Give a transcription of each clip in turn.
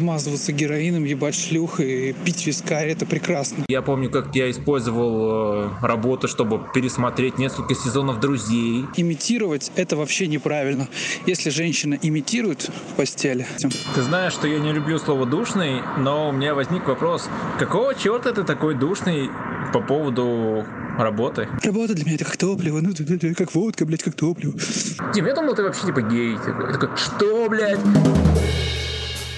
вмазываться героином, ебать шлюх и пить вискарь, это прекрасно. Я помню, как я использовал э, работу, чтобы пересмотреть несколько сезонов «Друзей». Имитировать — это вообще неправильно. Если женщина имитирует в постели... Ты знаешь, что я не люблю слово «душный», но у меня возник вопрос, какого черта ты такой душный по поводу работы? Работа для меня это как топливо, ну, как водка, блядь, как топливо. Тим, я думал, ты вообще типа гей. Я такой, что, блядь?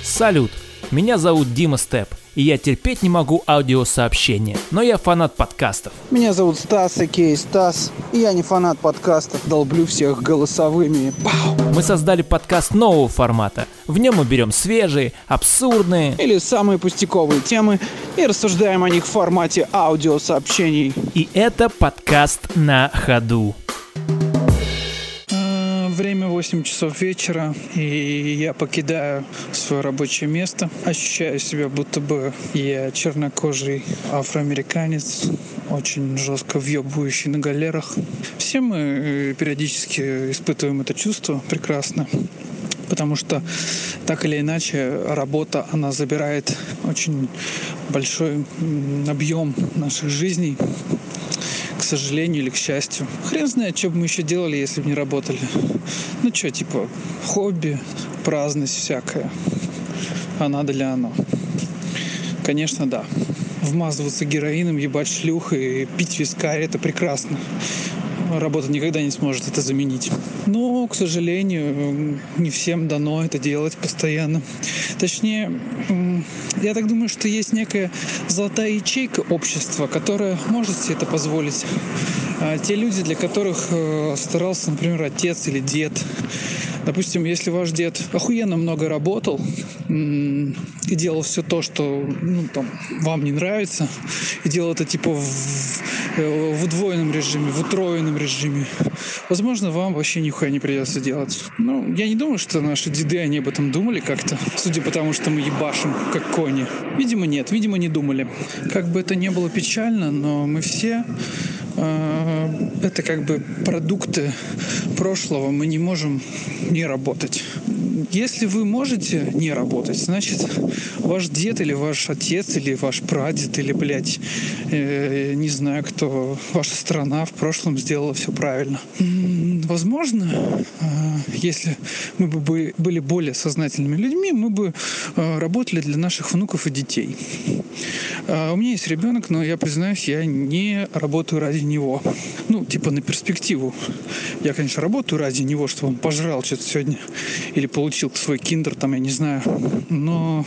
Салют! Меня зовут Дима Степ, и я терпеть не могу аудиосообщения, но я фанат подкастов. Меня зовут Стас, Окей, Стас, и я не фанат подкастов, долблю всех голосовыми. Пау! Мы создали подкаст нового формата. В нем мы берем свежие, абсурдные Или самые пустяковые темы и рассуждаем о них в формате аудиосообщений. И это подкаст на ходу. Э, Время 8 часов вечера, и я покидаю свое рабочее место. Ощущаю себя, будто бы я чернокожий афроамериканец, очень жестко въебывающий на галерах. Все мы э, периодически испытываем это чувство прекрасно потому что так или иначе работа, она забирает очень большой объем наших жизней, к сожалению или к счастью. Хрен знает, что бы мы еще делали, если бы не работали. Ну что, типа, хобби, праздность всякая. А надо ли оно? Конечно, да. Вмазываться героином, ебать шлюх и пить вискарь – это прекрасно. Работа никогда не сможет это заменить. Но, к сожалению, не всем дано это делать постоянно. Точнее, я так думаю, что есть некая золотая ячейка общества, которая может себе это позволить. А те люди, для которых э, старался, например, отец или дед, Допустим, если ваш дед охуенно много работал и делал все то, что ну, там, вам не нравится, и делал это типа в, в удвоенном режиме, в утроенном режиме, возможно, вам вообще нихуя не придется делать. Ну, я не думаю, что наши деды, они об этом думали как-то, судя по тому, что мы ебашим, как кони. Видимо, нет, видимо, не думали. Как бы это ни было печально, но мы все э, это как бы продукты прошлого, мы не можем не работать. Если вы можете не работать, значит, ваш дед или ваш отец или ваш прадед или, блядь, э, не знаю кто, ваша страна в прошлом сделала все правильно. Возможно, э, если мы бы были более сознательными людьми, мы бы э, работали для наших внуков и детей. А У меня есть ребенок, но я признаюсь, я не работаю ради него. Ну, типа на перспективу. Я, конечно, работаю ради него, чтобы он пожрал что-то сегодня или получил свой киндер, там, я не знаю. Но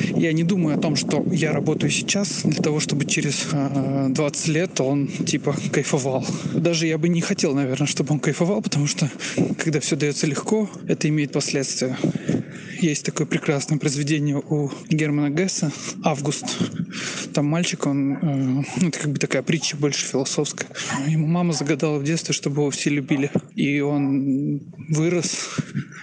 я не думаю о том, что я работаю сейчас для того, чтобы через э, 20 лет он, типа, кайфовал. Даже я бы не хотел, наверное, чтобы он кайфовал, потому что, когда все дается легко, это имеет последствия. Есть такое прекрасное произведение у Германа Гесса «Август». Там мальчик, он, э, ну, это как бы такая притча больше философская. Ему мама загадала в детстве, чтобы его все любили. И он вырос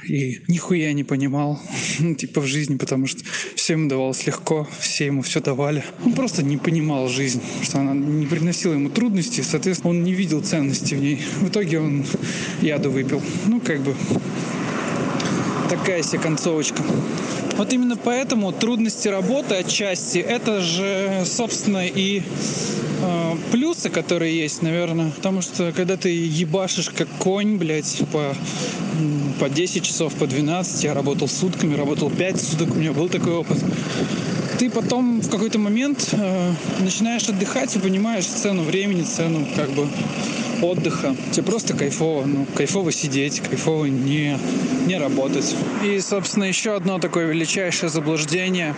и нихуя не понимал, ну, типа, в жизни, потому что все ему давалось легко, все ему все давали. Он просто не понимал жизнь, что она не приносила ему трудностей, соответственно, он не видел ценности в ней. В итоге он яду выпил. Ну, как бы, такая себе концовочка. Вот именно поэтому трудности работы отчасти это же, собственно, и э, плюсы, которые есть, наверное. Потому что когда ты ебашишь как конь, блядь, по, по 10 часов, по 12, я работал сутками, работал 5 суток, у меня был такой опыт. Ты потом в какой-то момент э, начинаешь отдыхать и понимаешь цену времени, цену как бы отдыха. Тебе просто кайфово, ну, кайфово сидеть, кайфово не, не работать. И, собственно, еще одно такое величайшее заблуждение,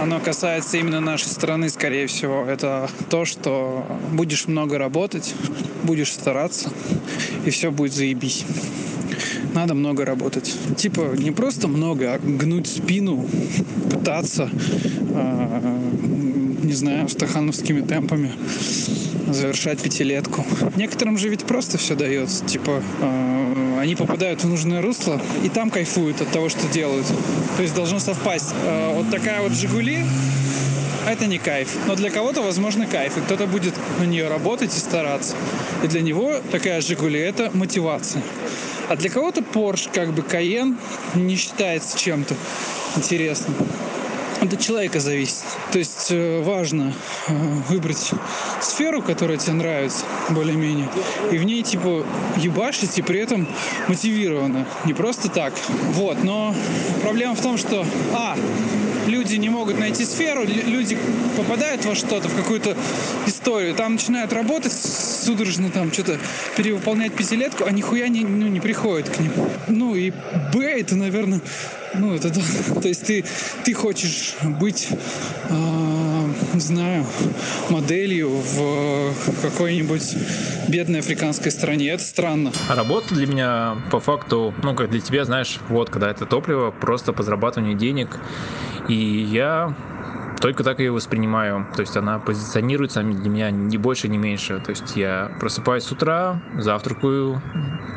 оно касается именно нашей страны, скорее всего. Это то, что будешь много работать, будешь стараться, и все будет заебись. Надо много работать. Типа не просто много, а гнуть спину, пытаться, э, не знаю, стахановскими темпами завершать пятилетку. Некоторым же ведь просто все дается. Типа э, они попадают в нужное русло и там кайфуют от того, что делают. То есть должно совпасть. Э, вот такая вот Жигули это не кайф. Но для кого-то, возможно, кайф. И кто-то будет на нее работать и стараться. И для него такая Жигули это мотивация. А для кого-то Porsche, как бы Cayenne, не считается чем-то интересным. От человека зависит. То есть э, важно э, выбрать сферу, которая тебе нравится, более-менее, и в ней, типа, ебашить, и при этом мотивированно. Не просто так. Вот, но проблема в том, что, а, люди не могут найти сферу, люди попадают во что-то, в какую-то историю, там начинают работать судорожно, там что-то перевыполнять пятилетку, а нихуя не, ну, не приходит к ним. Ну и Б, это, наверное, ну это, то есть ты, ты хочешь быть, э, не знаю, моделью в какой-нибудь бедной африканской стране. Это странно. А работа для меня по факту, ну как для тебя, знаешь, вот когда это топливо, просто по зарабатыванию денег и я только так ее воспринимаю. То есть она позиционируется для меня ни больше, ни меньше. То есть я просыпаюсь с утра, завтракаю,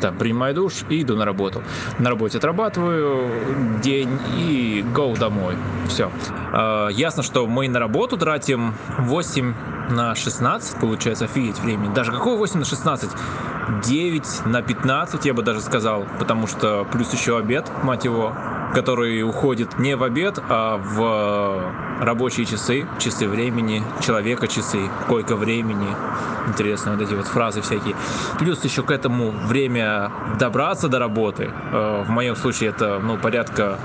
там, принимаю душ и иду на работу. На работе отрабатываю день и go домой. Все. А, ясно, что мы на работу тратим 8 на 16, получается, офигеть времени. Даже какое 8 на 16? 9 на 15, я бы даже сказал, потому что плюс еще обед, мать его, который уходит не в обед, а в рабочие часы, часы времени, человека часы, койка времени. Интересно, вот эти вот фразы всякие. Плюс еще к этому время добраться до работы. Э, в моем случае это ну, порядка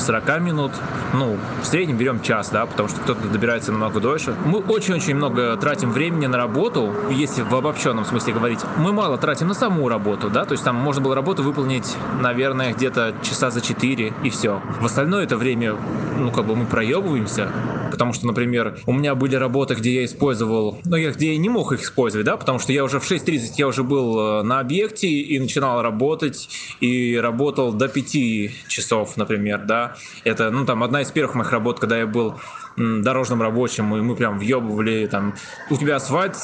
40 минут, ну, в среднем берем час, да, потому что кто-то добирается намного дольше. Мы очень-очень много тратим времени на работу, если в обобщенном смысле говорить. Мы мало тратим на саму работу, да, то есть там можно было работу выполнить, наверное, где-то часа за 4 и все. В остальное это время, ну, как бы мы проебываемся, потому что, например, у меня были работы, где я использовал, ну, я где я не мог их использовать, да, потому что я уже в 6.30 я уже был э, на объекте и начинал работать, и работал до 5 часов, например, да, это, ну, там, одна из первых моих работ, когда я был дорожным рабочим, и мы прям въебывали, там, у тебя асфальт,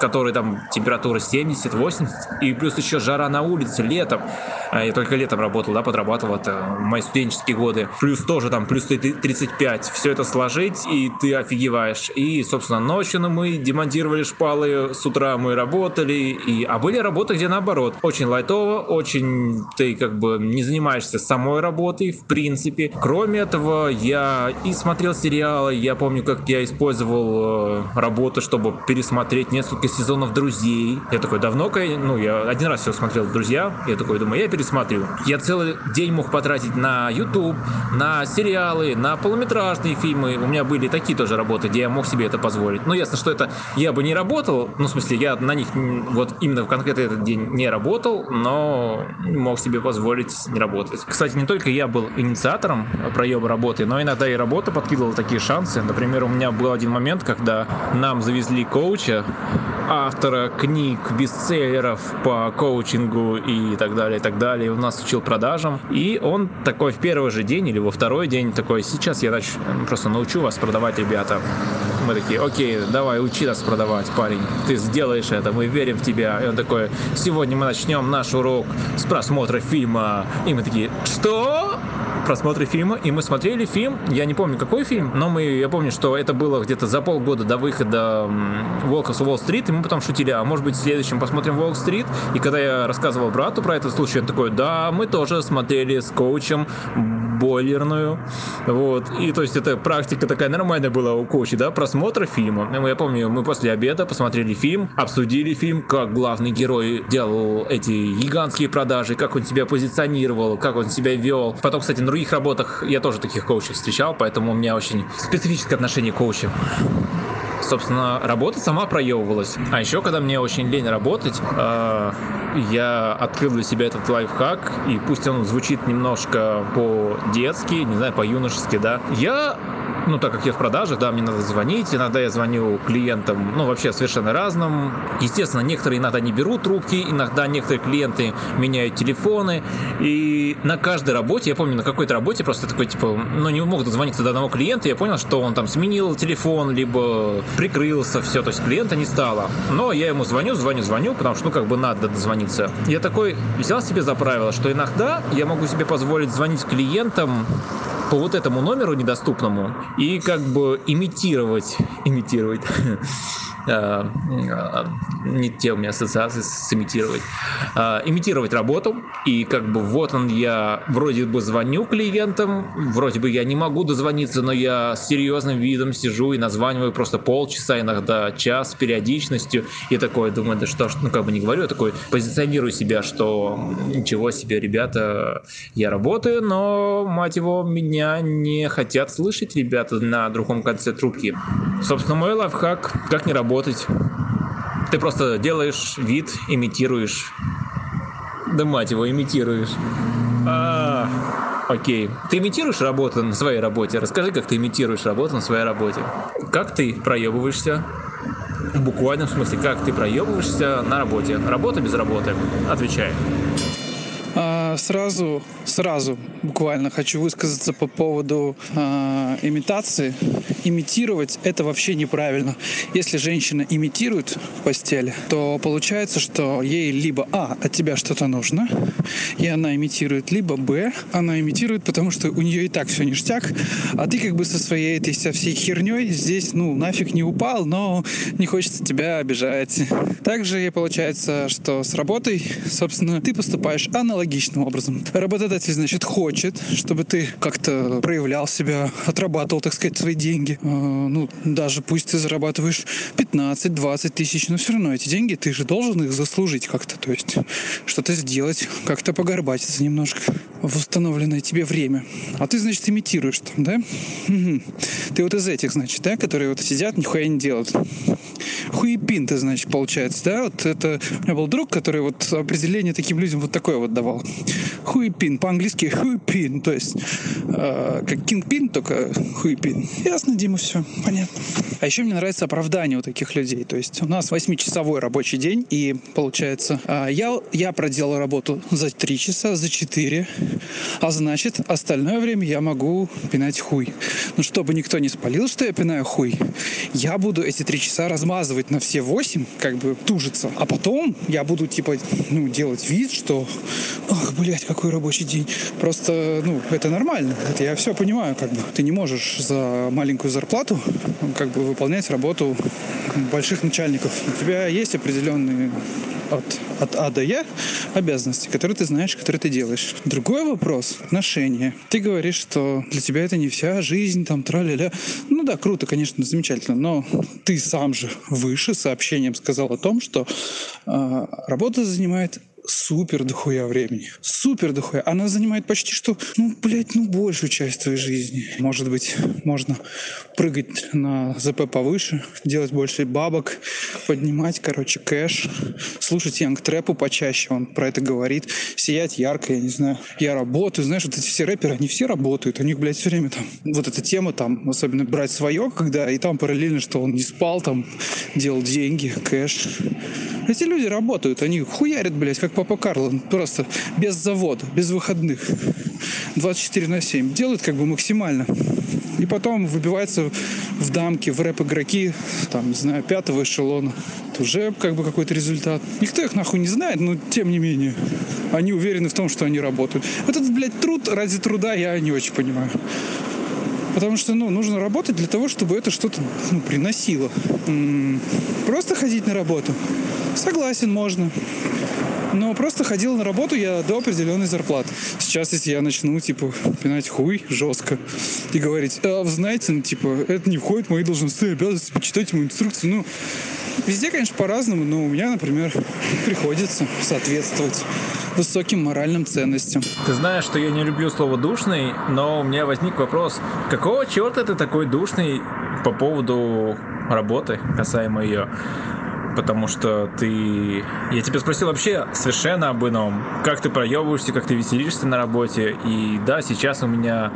который там температура 70-80, и плюс еще жара на улице летом. А я только летом работал, да, подрабатывал, это мои студенческие годы. Плюс тоже там, плюс 35. Все это сложить, и ты офигеваешь. И, собственно, ночью мы демонтировали шпалы, с утра мы работали, и... а были работы, где наоборот. Очень лайтово, очень ты как бы не занимаешься самой работой, в принципе. Кроме этого, я и смотрел сериалы, я помню, как я использовал э, работу, чтобы пересмотреть несколько сезонов «Друзей». Я такой, давно, ну, я один раз все смотрел «Друзья», я такой думаю, я пересмотрю. Я целый день мог потратить на YouTube, на сериалы, на полуметражные фильмы. У меня были такие тоже работы, где я мог себе это позволить. Ну, ясно, что это я бы не работал, ну, в смысле, я на них вот именно в конкретный этот день не работал, но мог себе позволить не работать. Кстати, не только я был инициатором проеба работы, но иногда и работа подкидывала такие шансы. Например, у меня был один момент, когда нам завезли коуча, автора книг, бестселлеров по коучингу и так далее, и так далее. У нас учил продажам. И он такой в первый же день или во второй день такой, сейчас я нач... просто научу вас продавать, ребята. Мы такие, окей, давай, учи нас продавать, парень. Ты сделаешь это, мы верим в тебя. И он такой, сегодня мы начнем наш урок с просмотра фильма. И мы такие, что? просмотре фильма, и мы смотрели фильм, я не помню какой фильм, но мы, я помню, что это было где-то за полгода до выхода Волка с Уолл-стрит, и мы потом шутили, а может быть в следующем посмотрим Уолл-стрит, и когда я рассказывал брату про этот случай, он такой, да, мы тоже смотрели с коучем бойлерную, вот, и то есть это практика такая нормальная была у коуча, да, просмотра фильма. Я помню, мы после обеда посмотрели фильм, обсудили фильм, как главный герой делал эти гигантские продажи, как он себя позиционировал, как он себя вел. Потом, кстати, на других работах я тоже таких коучей встречал, поэтому у меня очень специфическое отношение к коучам собственно, работа сама проебывалась. А еще, когда мне очень лень работать, э, я открыл для себя этот лайфхак, и пусть он звучит немножко по-детски, не знаю, по-юношески, да, я ну, так как я в продаже, да, мне надо звонить, иногда я звоню клиентам, ну, вообще совершенно разным. Естественно, некоторые иногда не берут трубки, иногда некоторые клиенты меняют телефоны, и на каждой работе, я помню, на какой-то работе просто такой, типа, ну, не мог дозвониться до одного клиента, я понял, что он там сменил телефон, либо прикрылся, все, то есть клиента не стало. Но я ему звоню, звоню, звоню, потому что, ну, как бы надо дозвониться. Я такой взял себе за правило, что иногда я могу себе позволить звонить клиентам по вот этому номеру недоступному и как бы имитировать, имитировать не те у меня ассоциации с имитировать, э, имитировать работу, и как бы вот он я вроде бы звоню клиентам, вроде бы я не могу дозвониться, но я с серьезным видом сижу и названиваю просто полчаса, иногда час с периодичностью, и такой думаю, да что ж, ну как бы не говорю, я такой позиционирую себя, что ничего себе, ребята, я работаю, но, мать его, меня не хотят слышать ребята на другом конце трубки. Собственно, мой лайфхак, как не работать. Ты просто делаешь вид, имитируешь. Да мать его, имитируешь. А, окей. Ты имитируешь работу на своей работе? Расскажи, как ты имитируешь работу на своей работе. Как ты проебываешься? В буквальном смысле, как ты проебываешься на работе. Работа без работы. Отвечай. Сразу, сразу буквально хочу высказаться по поводу э, имитации. Имитировать это вообще неправильно. Если женщина имитирует в постели, то получается, что ей либо А, от тебя что-то нужно, и она имитирует, либо Б, она имитирует, потому что у нее и так все ништяк, а ты как бы со своей этой со всей херней здесь, ну, нафиг не упал, но не хочется тебя обижать. Также получается, что с работой, собственно, ты поступаешь аналогичным образом. Работодатель, значит, хочет, чтобы ты как-то проявлял себя, отрабатывал, так сказать, свои деньги. А, ну, даже пусть ты зарабатываешь 15-20 тысяч, но все равно эти деньги ты же должен их заслужить как-то. То есть что-то сделать, как-то погорбатиться немножко в установленное тебе время. А ты, значит, имитируешь там, да? Угу. Ты вот из этих, значит, да, которые вот сидят, нихуя не делают. Хуепин ты, значит, получается, да? Вот это... У меня был друг, который вот определение таким людям вот такое вот давал. Хуепин. По-английски хуепин. То есть э, как кингпин, только хуепин. Ясно, Дима, все. Понятно. А еще мне нравится оправдание у таких людей. То есть у нас 8-часовой рабочий день, и получается, э, я, я проделал работу за 3 часа, за 4, а значит, остальное время я могу пинать хуй. Но чтобы никто не спалил, что я пинаю хуй, я буду эти 3 часа размазывать на все 8, как бы тужиться. А потом я буду, типа, ну, делать вид, что, ах, блядь, какой рабочий день. Просто, ну, это нормально. Это я все понимаю, как бы. Ты не можешь за маленькую зарплату, как бы, выполнять работу больших начальников. У тебя есть определенные от, от А до Я обязанности, которые ты знаешь, которые ты делаешь. Другой вопрос — отношения. Ты говоришь, что для тебя это не вся жизнь, там, траля-ля. Ну да, круто, конечно, замечательно, но ты сам же выше сообщением сказал о том, что э, работа занимает супер дохуя времени. Супер дохуя. Она занимает почти что, ну, блядь, ну, большую часть твоей жизни. Может быть, можно прыгать на ЗП повыше, делать больше бабок, поднимать, короче, кэш, слушать Янг Трэпу почаще, он про это говорит, сиять ярко, я не знаю. Я работаю, знаешь, вот эти все рэперы, они все работают, у них, блядь, все время там, вот эта тема там, особенно брать свое, когда и там параллельно, что он не спал, там, делал деньги, кэш. Эти люди работают, они хуярят, блядь, как Папа Карло, просто без завода, без выходных. 24 на 7. Делают как бы максимально. И потом выбивается в дамки, в рэп-игроки, там, не знаю, пятого эшелона. Это уже как бы какой-то результат. Никто их нахуй не знает, но тем не менее. Они уверены в том, что они работают. Этот, блядь, труд ради труда я не очень понимаю. Потому что, ну, нужно работать для того, чтобы это что-то, ну, приносило. М-м- просто ходить на работу. Согласен, можно. Но просто ходил на работу я до определенной зарплаты. Сейчас, если я начну, типа, пинать хуй жестко и говорить, а, вы знаете, ну, типа, это не входит в мои должностные обязанности, почитайте мою инструкцию. Ну, везде, конечно, по-разному, но у меня, например, приходится соответствовать высоким моральным ценностям. Ты знаешь, что я не люблю слово «душный», но у меня возник вопрос, какого черта ты такой душный по поводу работы, касаемо ее? Потому что ты... Я тебя спросил вообще совершенно об ином. Как ты проебываешься, как ты веселишься на работе. И да, сейчас у меня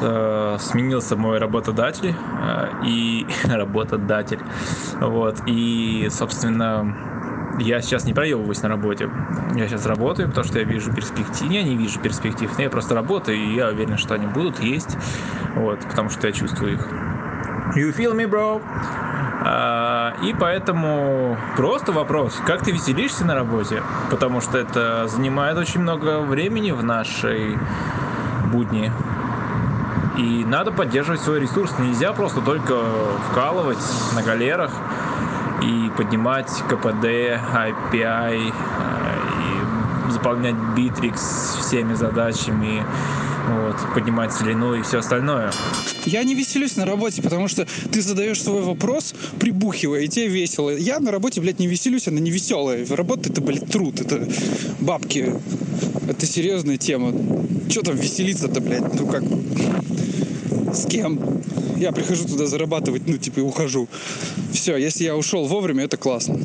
э, сменился мой работодатель. Э, и... работодатель. Вот. И, собственно, я сейчас не проебываюсь на работе. Я сейчас работаю, потому что я вижу перспектив. Я не вижу перспектив. Я просто работаю, и я уверен, что они будут есть. Вот, потому что я чувствую их. You feel me, bro? И поэтому просто вопрос, как ты веселишься на работе? Потому что это занимает очень много времени в нашей будни. И надо поддерживать свой ресурс. Нельзя просто только вкалывать на галерах и поднимать КПД, API, и заполнять Bittrex всеми задачами, вот, поднимать целину и все остальное. Я не веселюсь на работе, потому что ты задаешь свой вопрос, прибухивая, и тебе весело. Я на работе, блядь, не веселюсь, она не веселая. Работа это, блядь, труд, это бабки. Это серьезная тема. Что там веселиться-то, блядь? Ну как, с кем? Я прихожу туда зарабатывать, ну, типа, и ухожу. Все, если я ушел вовремя, это классно.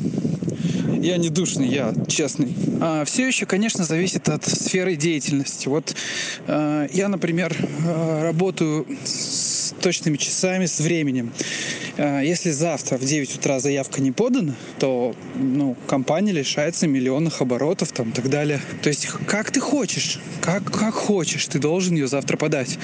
Я не душный, я честный. А, все еще, конечно, зависит от сферы деятельности. Вот э, я, например, э, работаю с точными часами, с временем. Э, если завтра в 9 утра заявка не подана, то ну, компания лишается миллионных оборотов там, и так далее. То есть как ты хочешь, как, как хочешь, ты должен ее завтра подать.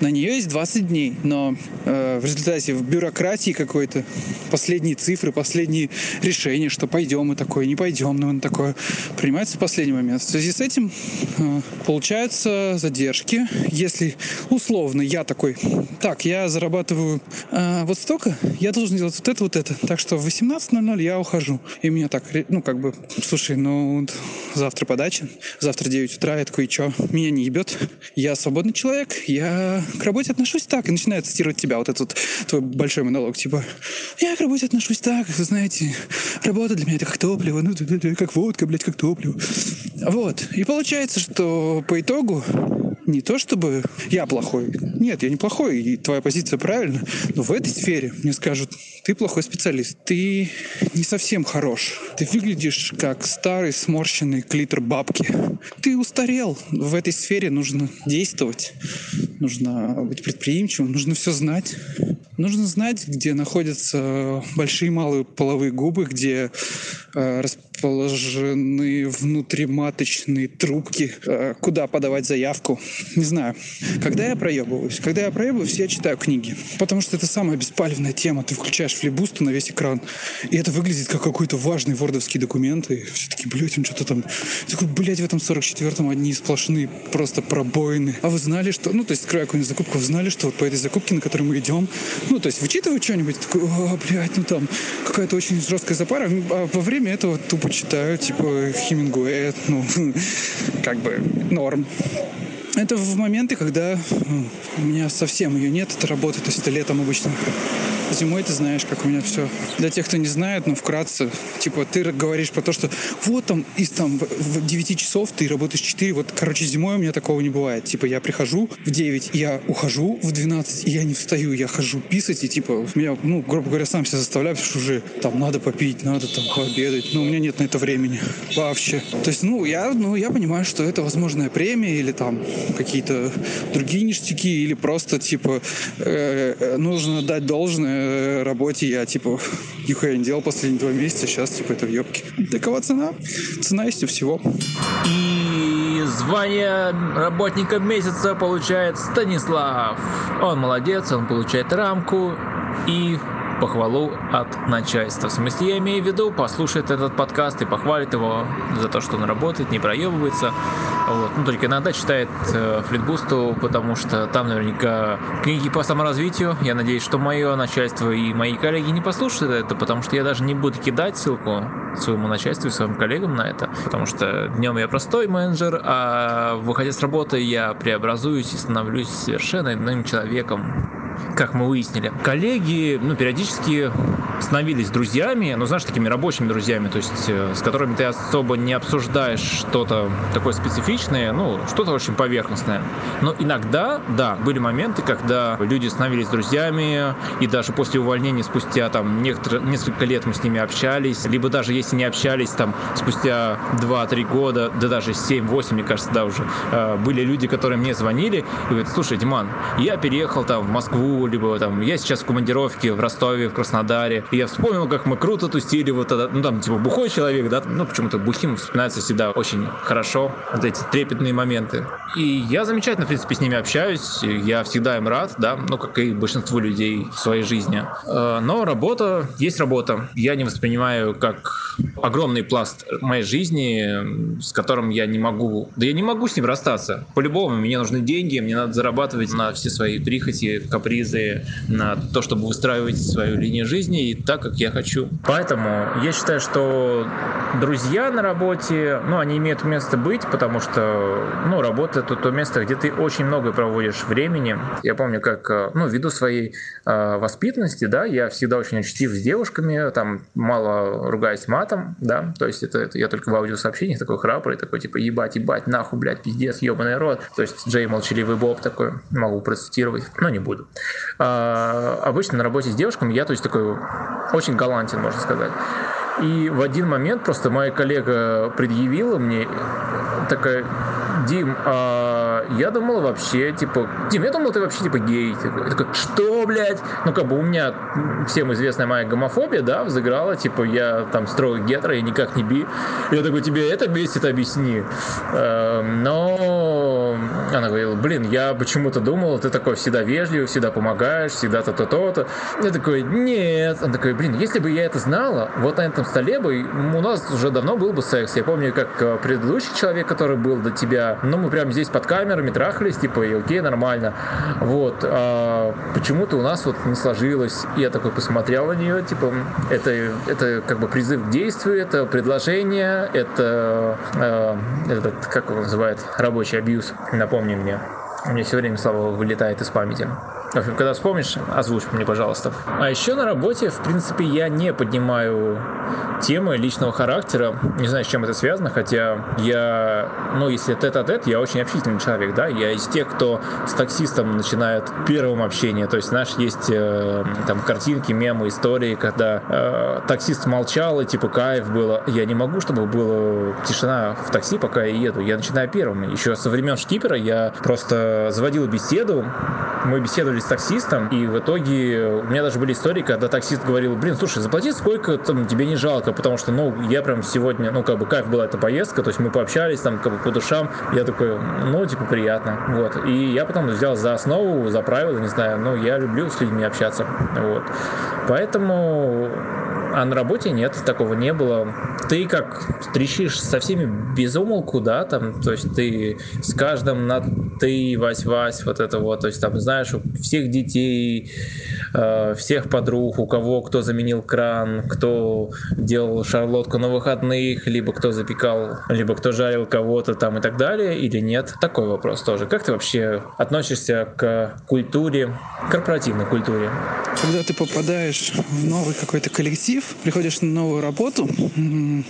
На нее есть 20 дней, но э, в результате в бюрократии какой-то последние цифры, последние решения, что пойдем и такое, не пойдем, но такое, принимается в последний момент. В связи с этим э, получаются задержки. Если условно я такой, так, я зарабатываю э, вот столько, я должен делать вот это, вот это. Так что в 18.00 я ухожу. И меня так, ну, как бы, слушай, ну, завтра подача, завтра 9 утра, я такой, чё, меня не ебет. Я свободный человек, я к работе отношусь так, и начинаю цитировать тебя, вот этот твой большой монолог, типа, я к работе отношусь так, вы знаете, работа для меня это как топливо, ну, как водка, блядь, как топливо. Вот. И получается, что по итогу не то чтобы я плохой. Нет, я не плохой, и твоя позиция правильна. Но в этой сфере мне скажут, ты плохой специалист, ты не совсем хорош. Ты выглядишь как старый сморщенный клитер бабки. Ты устарел. В этой сфере нужно действовать. Нужно быть предприимчивым, нужно все знать. Нужно знать, где находятся большие и малые половые губы, где э, расположены внутриматочные трубки, э, куда подавать заявку. Не знаю. Когда я проебываюсь? Когда я проебываюсь, я читаю книги. Потому что это самая беспалевная тема. Ты включаешь флибусту на весь экран, и это выглядит как какой-то важный вордовский документ, и все таки блядь, он что-то там... Такой, блядь, в этом 44-м одни сплошные просто пробоины. А вы знали, что... Ну, то есть, открывая какую-нибудь закупку, вы знали, что вот по этой закупке, на которой мы идем, ну, то есть, вычитываю что-нибудь, такой, о, блядь, ну там какая-то очень жесткая запара, а во время этого тупо читаю, типа, Хемингуэя, ну, как бы норм. Это в моменты, когда ну, у меня совсем ее нет, это работает, то есть это летом обычно. Зимой ты знаешь, как у меня все. Для тех, кто не знает, ну, вкратце, типа, ты говоришь про то, что вот там из там в 9 часов ты работаешь 4, вот, короче, зимой у меня такого не бывает. Типа, я прихожу в 9, я ухожу в 12, и я не встаю, я хожу писать, и типа, меня, ну, грубо говоря, сам себя заставляю, что уже там надо попить, надо там пообедать, но у меня нет на это времени вообще. То есть, ну, я, ну, я понимаю, что это возможная премия или там какие-то другие ништяки, или просто, типа, э, нужно дать должное Э, работе я, типа, нихуя не делал последние два месяца, сейчас, типа, это в ёбке. Такова цена. Цена есть у всего. И звание работника месяца получает Станислав. Он молодец, он получает рамку и похвалу от начальства. В смысле, я имею в виду, послушает этот подкаст и похвалит его за то, что он работает, не проебывается. Вот. Ну, только иногда читает э, флитбусту, потому что там наверняка книги по саморазвитию. Я надеюсь, что мое начальство и мои коллеги не послушают это, потому что я даже не буду кидать ссылку своему начальству и своим коллегам на это, потому что днем я простой менеджер, а выходя с работы я преобразуюсь и становлюсь совершенно иным человеком, как мы выяснили. Коллеги, ну, периодически становились друзьями, ну, знаешь, такими рабочими друзьями, то есть э, с которыми ты особо не обсуждаешь что-то такое специфичное, ну, что-то очень поверхностное. Но иногда, да, были моменты, когда люди становились друзьями, и даже после увольнения, спустя там некоторые, несколько лет мы с ними общались, либо даже если не общались, там, спустя 2-3 года, да даже 7-8, мне кажется, да, уже, э, были люди, которые мне звонили и говорят, слушай, Диман, я переехал там в Москву, либо там, я сейчас в командировке в Ростове, в Краснодаре, и я вспомнил, как мы круто тусили, вот тогда, ну там, типа, бухой человек, да, ну почему-то бухим вспоминается всегда очень хорошо, вот эти трепетные моменты. И я замечательно, в принципе, с ними общаюсь, я всегда им рад, да, ну, как и большинству людей в своей жизни. Э, но работа есть работа. Я не воспринимаю как огромный пласт моей жизни, с которым я не могу, да я не могу с ним расстаться. По-любому, мне нужны деньги, мне надо зарабатывать на все свои прихоти, капризы, капризы, на то, чтобы выстраивать свою линию жизни и так, как я хочу. Поэтому я считаю, что друзья на работе, ну, они имеют место быть, потому что, ну, работа — это то место, где ты очень много проводишь времени. Я помню, как, э, ну, ввиду своей э, воспитанности, да, я всегда очень учтив с девушками, там, мало ругаюсь матом, да, то есть это, это я только в аудиосообщениях такой храбрый, такой, типа, ебать, ебать, нахуй, блядь, пиздец, ебаный рот. То есть Джей молчаливый Боб такой, могу процитировать, но не буду. А, обычно на работе с девушками я, то есть, такой очень галантен, можно сказать. И в один момент просто моя коллега предъявила мне такая, Дим, а я думал вообще, типа, Дим, я думал, ты вообще, типа, гей. Я такой, что, блядь? Ну, как бы у меня всем известная моя гомофобия, да, взыграла, типа, я там строго гетро, я никак не би. Я такой, тебе это бесит, объясни. Эм, но она говорила, блин, я почему-то думал, ты такой всегда вежливый, всегда помогаешь, всегда то-то, то-то. Я такой, нет. Он такой, блин, если бы я это знала, вот на этом столе бы у нас уже давно был бы секс. Я помню, как э, предыдущий человек, который был до тебя, ну, мы прямо здесь под камерами трахались, типа, и окей, нормально. Вот. А почему-то у нас вот не сложилось. Я такой посмотрел на нее, типа, это, это как бы призыв к действию, это предложение, это, э, это как его называют, рабочий абьюз, напомни мне. У меня все время слово вылетает из памяти. В общем, когда вспомнишь, озвучь мне, пожалуйста. А еще на работе, в принципе, я не поднимаю темы личного характера. Не знаю, с чем это связано, хотя я, ну, если тет-а-тет, я очень общительный человек, да. Я из тех, кто с таксистом начинает первым общение. То есть, знаешь, есть э, там картинки, мемы, истории, когда э, таксист молчал, и типа кайф было. Я не могу, чтобы была тишина в такси, пока я еду. Я начинаю первым. Еще со времен шкипера я просто заводил беседу. Мы беседовали с таксистом, и в итоге у меня даже были истории, когда таксист говорил, блин, слушай, заплати сколько там тебе не жалко, потому что, ну, я прям сегодня, ну, как бы кайф была эта поездка, то есть мы пообщались там как бы по душам, я такой, ну, типа, приятно, вот. И я потом взял за основу, за правило, не знаю, ну, я люблю с людьми общаться, вот. Поэтому а на работе нет, такого не было. Ты как трещишь со всеми без умолку, да, там, то есть ты с каждым на ты, Вась-Вась, вот это вот, то есть там, знаешь, у всех детей, э, всех подруг, у кого кто заменил кран, кто делал шарлотку на выходных, либо кто запекал, либо кто жарил кого-то там и так далее, или нет? Такой вопрос тоже. Как ты вообще относишься к культуре, корпоративной культуре? Когда ты попадаешь в новый какой-то коллектив, приходишь на новую работу,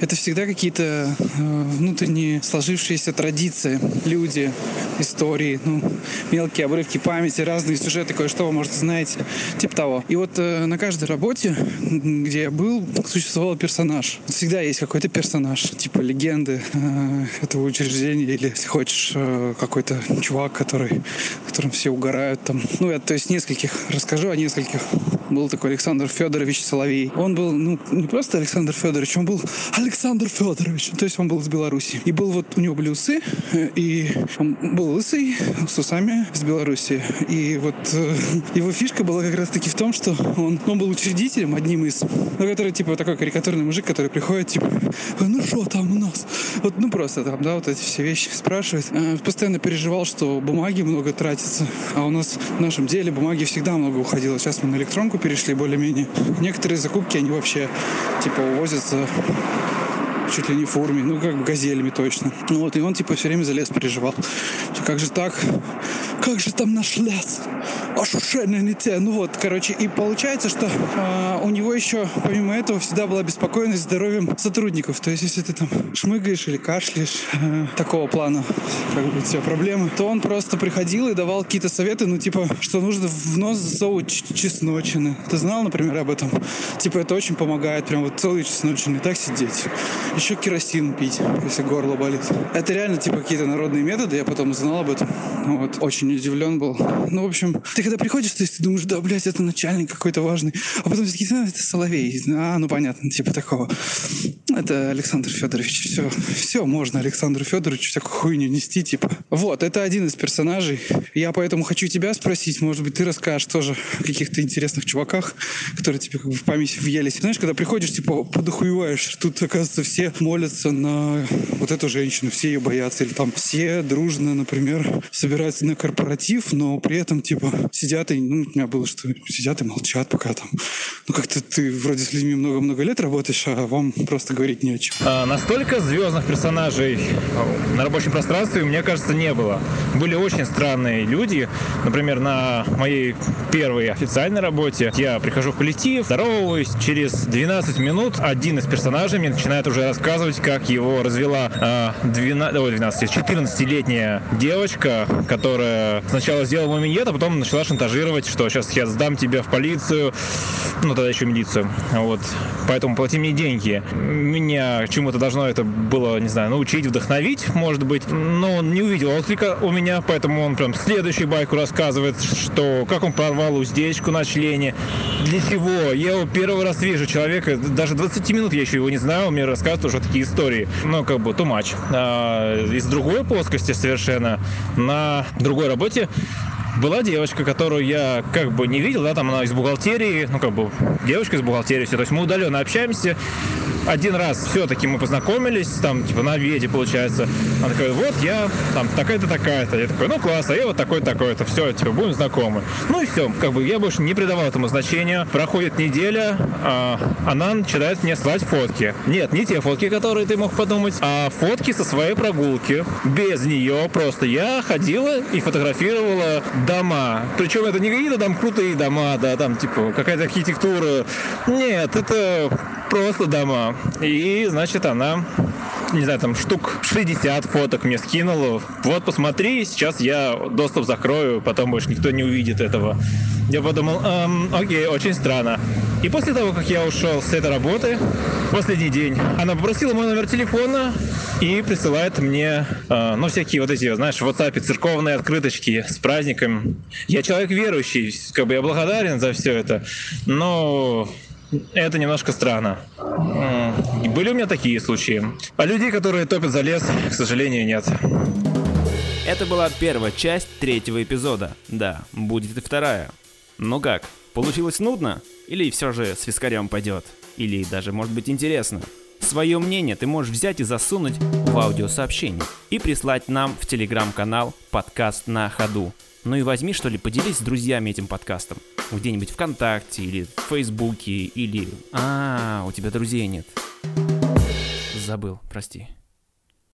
это всегда какие-то э, внутренние сложившиеся традиции, люди, истории, ну, мелкие обрывки памяти, разные сюжеты, кое-что вы, может, знаете, типа того. И вот э, на каждой работе, где я был, существовал персонаж. Всегда есть какой-то персонаж, типа легенды э, этого учреждения, или, если хочешь, э, какой-то чувак, который, которым все угорают там. Ну, я, то есть, нескольких расскажу о нескольких. Был такой Александр Федорович Соловей. Он был, ну, не просто Александр Федорович, он был Александр Федорович. То есть он был из Беларуси. И был вот, у него были усы, э, и он был лысый, с усами, из Беларуси. И вот э, его фишка была как раз-таки в том, что он, он был учредителем, одним из, ну, который, типа, такой карикатурный мужик, который приходит, типа, ну что там у нас? Вот, ну, просто там, да, вот эти все вещи спрашивает. Э, постоянно переживал, что бумаги много тратится, а у нас в нашем деле бумаги всегда много уходило. Сейчас мы на электронку перешли более-менее. Некоторые закупки, они вообще, типа, увозятся чуть ли не форме, ну, как бы газелями точно. Ну, вот, и он, типа, все время за лес переживал. Как же так? Как же там наш лес? Ошушенные не те. Ну вот, короче, и получается, что э, у него еще, помимо этого, всегда была беспокойность здоровьем сотрудников. То есть, если ты там шмыгаешь или кашляешь, э, такого плана, как бы у тебя проблемы, то он просто приходил и давал какие-то советы, ну, типа, что нужно в нос засовывать чесночины. Ты знал, например, об этом? Типа, это очень помогает, прям вот целые чесночины, так сидеть. Еще керосин пить, если горло болит. Это реально, типа, какие-то народные методы, я потом узнал об этом. Вот, очень удивлен был. Ну, в общем, ты когда приходишь, то есть ты думаешь, да, блядь, это начальник какой-то важный. А потом такие, а, это Соловей. А, ну, понятно, типа такого. Это Александр Федорович. Все, все можно Александру Федоровичу всякую хуйню нести, типа. Вот, это один из персонажей. Я поэтому хочу тебя спросить, может быть, ты расскажешь тоже о каких-то интересных чуваках, которые тебе как бы в память въелись. Знаешь, когда приходишь, типа, подохуеваешь, тут, оказывается, все молятся на вот эту женщину, все ее боятся. Или там все дружно, например, собираются на корпоратив но при этом, типа, сидят и, ну, у меня было, что сидят и молчат пока там. Ну, как-то ты вроде с людьми много-много лет работаешь, а вам просто говорить не о чем. А, настолько звездных персонажей на рабочем пространстве, мне кажется, не было. Были очень странные люди. Например, на моей первой официальной работе я прихожу в коллектив, здороваюсь, через 12 минут один из персонажей мне начинает уже рассказывать, как его развела 12, 12 14-летняя девочка, которая сначала сделала миньет, а потом начала шантажировать, что сейчас я сдам тебя в полицию, ну тогда еще милицию, вот, поэтому плати мне деньги. Меня чему-то должно это было, не знаю, научить, вдохновить, может быть, но он не увидел отклика у меня, поэтому он прям следующую байку рассказывает, что как он порвал уздечку на члене, для чего, я его первый раз вижу человека, даже 20 минут я еще его не знаю, он мне рассказывает уже такие истории, ну, как бы, too much. А, из другой плоскости совершенно, на другой работе была девочка, которую я как бы не видел, да, там она из бухгалтерии, ну как бы девочка из бухгалтерии, все, то есть мы удаленно общаемся. Один раз все-таки мы познакомились, там, типа, на обеде, получается. Она такая, вот я, там, такая-то, такая-то. Я такой, ну, класс, а я вот такой такой-то. Все, типа, будем знакомы. Ну и все, как бы я больше не придавал этому значения. Проходит неделя, а она начинает мне слать фотки. Нет, не те фотки, которые ты мог подумать, а фотки со своей прогулки. Без нее просто я ходила и фотографировала дома. Причем это не какие-то там крутые дома, да, там типа какая-то архитектура. Нет, это просто дома. И, значит, она не знаю, там штук 60 фоток мне скинула. Вот посмотри, сейчас я доступ закрою, потом больше никто не увидит этого. Я подумал, эм, окей, очень странно. И после того, как я ушел с этой работы, последний день, она попросила мой номер телефона и присылает мне, э, ну, всякие вот эти, знаешь, в WhatsApp церковные открыточки с праздником. Я человек верующий, как бы я благодарен за все это, но это немножко странно. Были у меня такие случаи. А людей, которые топят за лес, к сожалению, нет. Это была первая часть третьего эпизода. Да, будет и вторая. Ну как, получилось нудно? Или все же с вискарем пойдет? Или даже может быть интересно? Свое мнение ты можешь взять и засунуть в аудиосообщение и прислать нам в телеграм-канал «Подкаст на ходу». Ну и возьми, что ли, поделись с друзьями этим подкастом. Где-нибудь ВКонтакте или в Фейсбуке или... А, у тебя друзей нет. Забыл, прости.